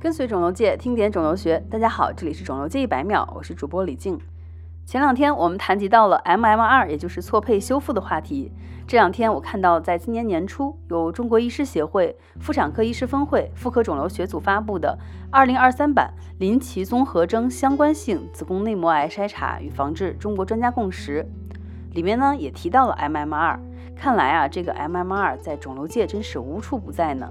跟随肿瘤界，听点肿瘤学。大家好，这里是肿瘤界一百秒，我是主播李静。前两天我们谈及到了 MMR，也就是错配修复的话题。这两天我看到，在今年年初，由中国医师协会妇产科医师分会妇科肿瘤学组发布的《2023版林奇综合征相关性子宫内膜癌筛查与防治中国专家共识》里面呢，也提到了 MMR。看来啊，这个 MMR 在肿瘤界真是无处不在呢。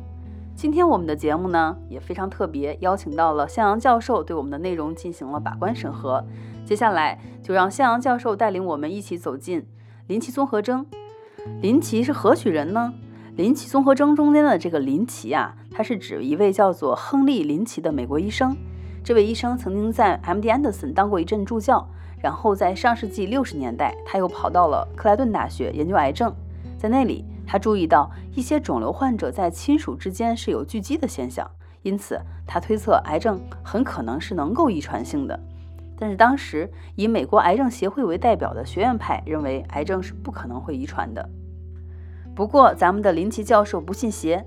今天我们的节目呢也非常特别，邀请到了向阳教授对我们的内容进行了把关审核。接下来就让向阳教授带领我们一起走进林奇综合征。林奇是何许人呢？林奇综合征中间的这个林奇啊，他是指一位叫做亨利·林奇的美国医生。这位医生曾经在 M.D. Anderson 当过一阵助教，然后在上世纪六十年代，他又跑到了克莱顿大学研究癌症，在那里。他注意到一些肿瘤患者在亲属之间是有聚集的现象，因此他推测癌症很可能是能够遗传性的。但是当时以美国癌症协会为代表的学院派认为癌症是不可能会遗传的。不过咱们的林奇教授不信邪，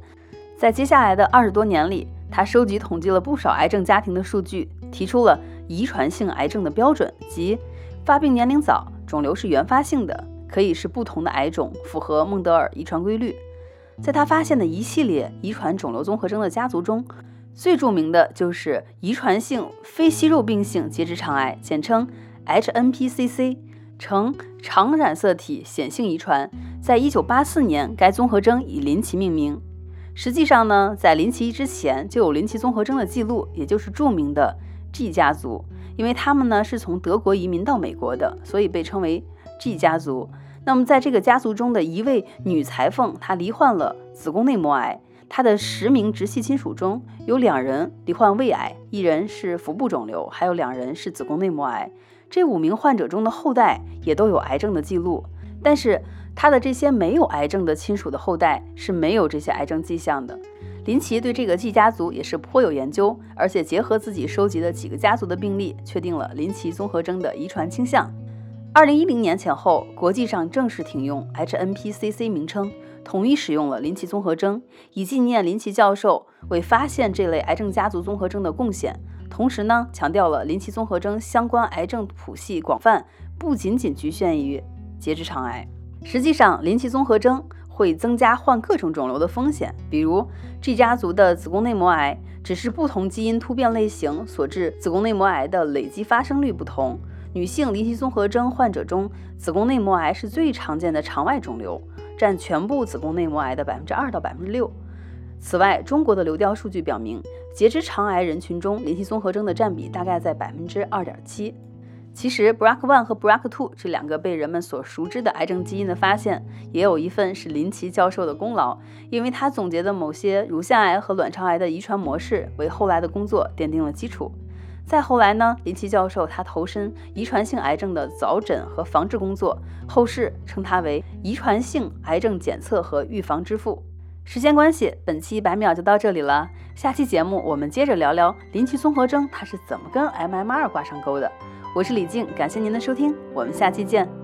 在接下来的二十多年里，他收集统计了不少癌症家庭的数据，提出了遗传性癌症的标准，即发病年龄早，肿瘤是原发性的。可以是不同的癌种，符合孟德尔遗传规律。在他发现的一系列遗传肿瘤综合征的家族中，最著名的就是遗传性非息肉病性结直肠癌，简称 HNPCC，呈常染色体显性遗传。在一九八四年，该综合征以林奇命名。实际上呢，在林奇之前就有林奇综合征的记录，也就是著名的 G 家族，因为他们呢是从德国移民到美国的，所以被称为 G 家族。那么，在这个家族中的一位女裁缝，她罹患了子宫内膜癌。她的十名直系亲属中有两人罹患胃癌，一人是腹部肿瘤，还有两人是子宫内膜癌。这五名患者中的后代也都有癌症的记录，但是她的这些没有癌症的亲属的后代是没有这些癌症迹象的。林奇对这个 G 家族也是颇有研究，而且结合自己收集的几个家族的病例，确定了林奇综合征的遗传倾向。二零一零年前后，国际上正式停用 HNPCC 名称，统一使用了林奇综合征，以纪念林奇教授为发现这类癌症家族综合征的贡献。同时呢，强调了林奇综合征相关癌症谱系广泛，不仅仅局限于结直肠癌。实际上，林奇综合征会增加患各种肿瘤的风险，比如 G 家族的子宫内膜癌，只是不同基因突变类型所致子宫内膜癌的累积发生率不同。女性林奇综合征患者中，子宫内膜癌是最常见的肠外肿瘤，占全部子宫内膜癌的百分之二到百分之六。此外，中国的流调数据表明，结直肠癌人群中林奇综合征的占比大概在百分之二点七。其实，BRCA1 和 BRCA2 这两个被人们所熟知的癌症基因的发现，也有一份是林奇教授的功劳，因为他总结的某些乳腺癌和卵巢癌的遗传模式，为后来的工作奠定了基础。再后来呢，林奇教授他投身遗传性癌症的早诊和防治工作，后世称他为遗传性癌症检测和预防之父。时间关系，本期一百秒就到这里了。下期节目我们接着聊聊林奇综合征它是怎么跟 MMR 挂上钩的。我是李静，感谢您的收听，我们下期见。